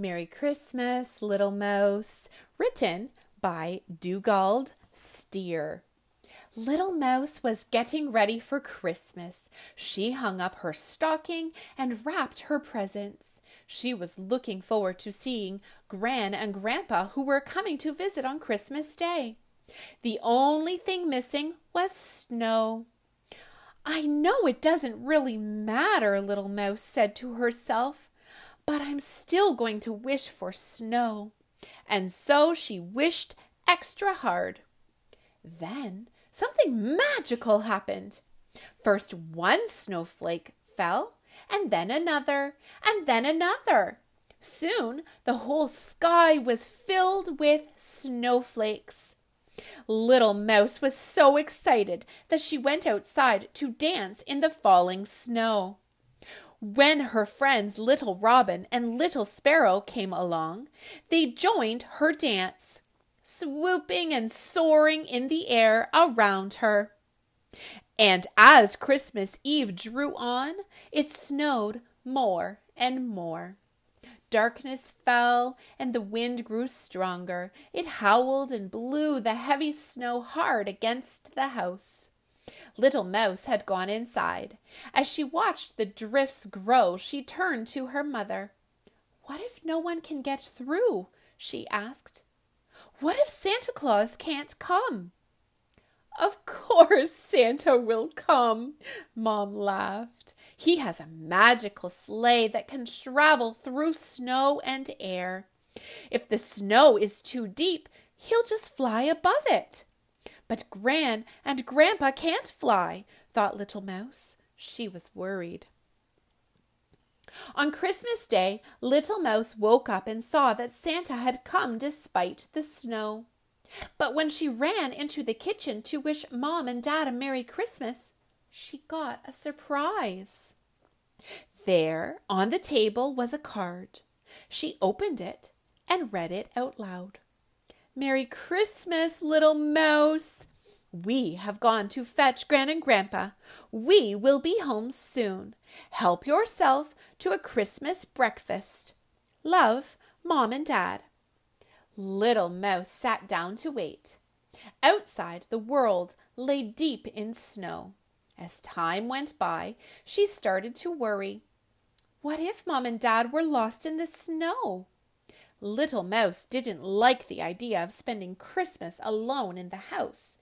Merry Christmas, Little Mouse, written by Dugald Steer. Little Mouse was getting ready for Christmas. She hung up her stocking and wrapped her presents. She was looking forward to seeing Gran and Grandpa, who were coming to visit on Christmas Day. The only thing missing was snow. I know it doesn't really matter, Little Mouse said to herself but I'm still going to wish for snow. And so she wished extra hard. Then something magical happened. First one snowflake fell, and then another, and then another. Soon the whole sky was filled with snowflakes. Little Mouse was so excited that she went outside to dance in the falling snow. When her friends Little Robin and Little Sparrow came along, they joined her dance, swooping and soaring in the air around her. And as Christmas Eve drew on, it snowed more and more. Darkness fell, and the wind grew stronger. It howled and blew the heavy snow hard against the house. Little Mouse had gone inside. As she watched the drifts grow, she turned to her mother. What if no one can get through? she asked. What if Santa Claus can't come? Of course Santa will come, Mom laughed. He has a magical sleigh that can travel through snow and air. If the snow is too deep, he'll just fly above it. But Gran and Grandpa can't fly, thought Little Mouse. She was worried. On Christmas Day, Little Mouse woke up and saw that Santa had come despite the snow. But when she ran into the kitchen to wish Mom and Dad a Merry Christmas, she got a surprise. There, on the table, was a card. She opened it and read it out loud. Merry Christmas, little mouse. We have gone to fetch Gran and Grandpa. We will be home soon. Help yourself to a Christmas breakfast. Love, Mom and Dad. Little Mouse sat down to wait. Outside, the world lay deep in snow. As time went by, she started to worry. What if Mom and Dad were lost in the snow? Little Mouse didn't like the idea of spending Christmas alone in the house,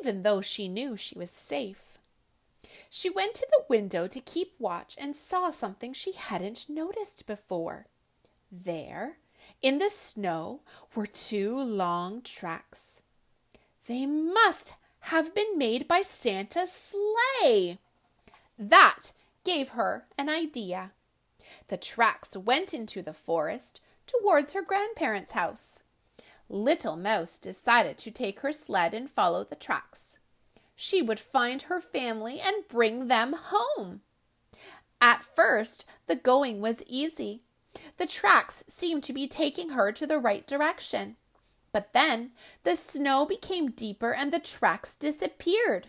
even though she knew she was safe. She went to the window to keep watch and saw something she hadn't noticed before. There, in the snow, were two long tracks. They must have been made by Santa's sleigh. That gave her an idea. The tracks went into the forest towards her grandparents' house. Little Mouse decided to take her sled and follow the tracks. She would find her family and bring them home. At first, the going was easy. The tracks seemed to be taking her to the right direction. But then the snow became deeper and the tracks disappeared.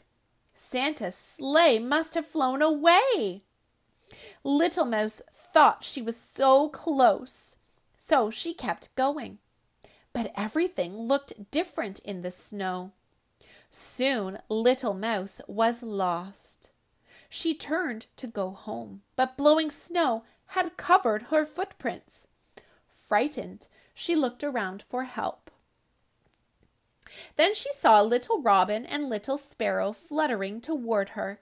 Santa's sleigh must have flown away. Little Mouse thought she was so close. So she kept going. But everything looked different in the snow. Soon Little Mouse was lost. She turned to go home, but blowing snow had covered her footprints. Frightened, she looked around for help. Then she saw Little Robin and Little Sparrow fluttering toward her.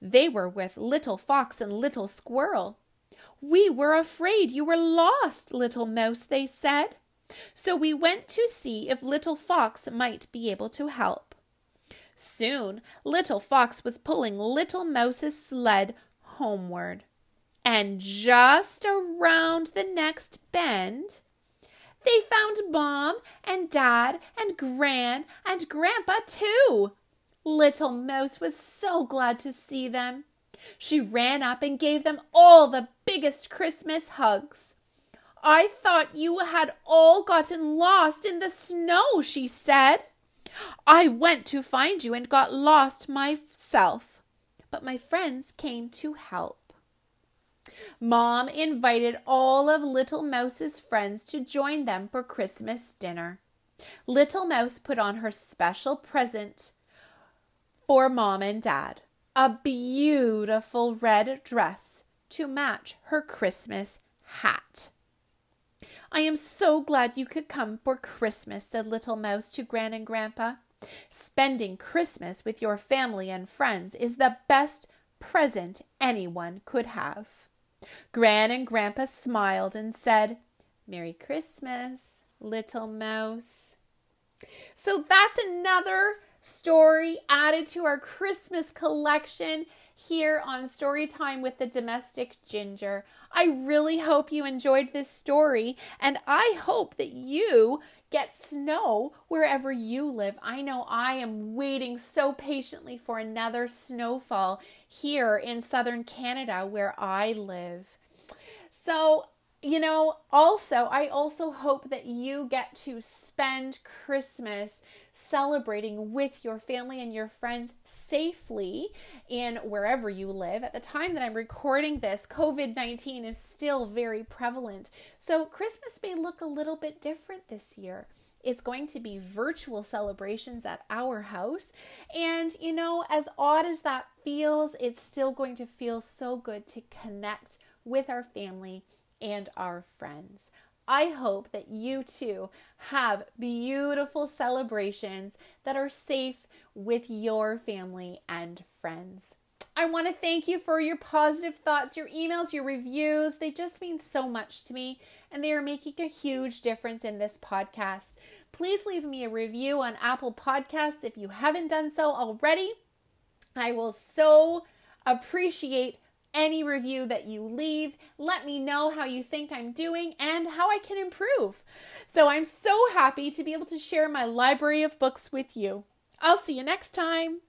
They were with Little Fox and Little Squirrel. We were afraid you were lost, little mouse, they said. So we went to see if little fox might be able to help. Soon little fox was pulling little mouse's sled homeward. And just around the next bend, they found Mom and Dad and Gran and Grandpa too. Little Mouse was so glad to see them. She ran up and gave them all the biggest Christmas hugs. I thought you had all gotten lost in the snow, she said. I went to find you and got lost myself, but my friends came to help. Mom invited all of Little Mouse's friends to join them for Christmas dinner. Little Mouse put on her special present for Mom and Dad a beautiful red dress to match her Christmas hat. I am so glad you could come for Christmas, said Little Mouse to Gran and Grandpa. Spending Christmas with your family and friends is the best present anyone could have. Gran and Grandpa smiled and said, Merry Christmas, Little Mouse. So that's another story added to our Christmas collection here on Storytime with the Domestic Ginger. I really hope you enjoyed this story, and I hope that you get snow wherever you live. I know I am waiting so patiently for another snowfall here in southern Canada where I live. So, you know, also, I also hope that you get to spend Christmas celebrating with your family and your friends safely in wherever you live. At the time that I'm recording this, COVID 19 is still very prevalent. So Christmas may look a little bit different this year. It's going to be virtual celebrations at our house. And, you know, as odd as that feels, it's still going to feel so good to connect with our family and our friends. I hope that you too have beautiful celebrations that are safe with your family and friends. I want to thank you for your positive thoughts, your emails, your reviews. They just mean so much to me and they are making a huge difference in this podcast. Please leave me a review on Apple Podcasts if you haven't done so already. I will so appreciate any review that you leave. Let me know how you think I'm doing and how I can improve. So I'm so happy to be able to share my library of books with you. I'll see you next time.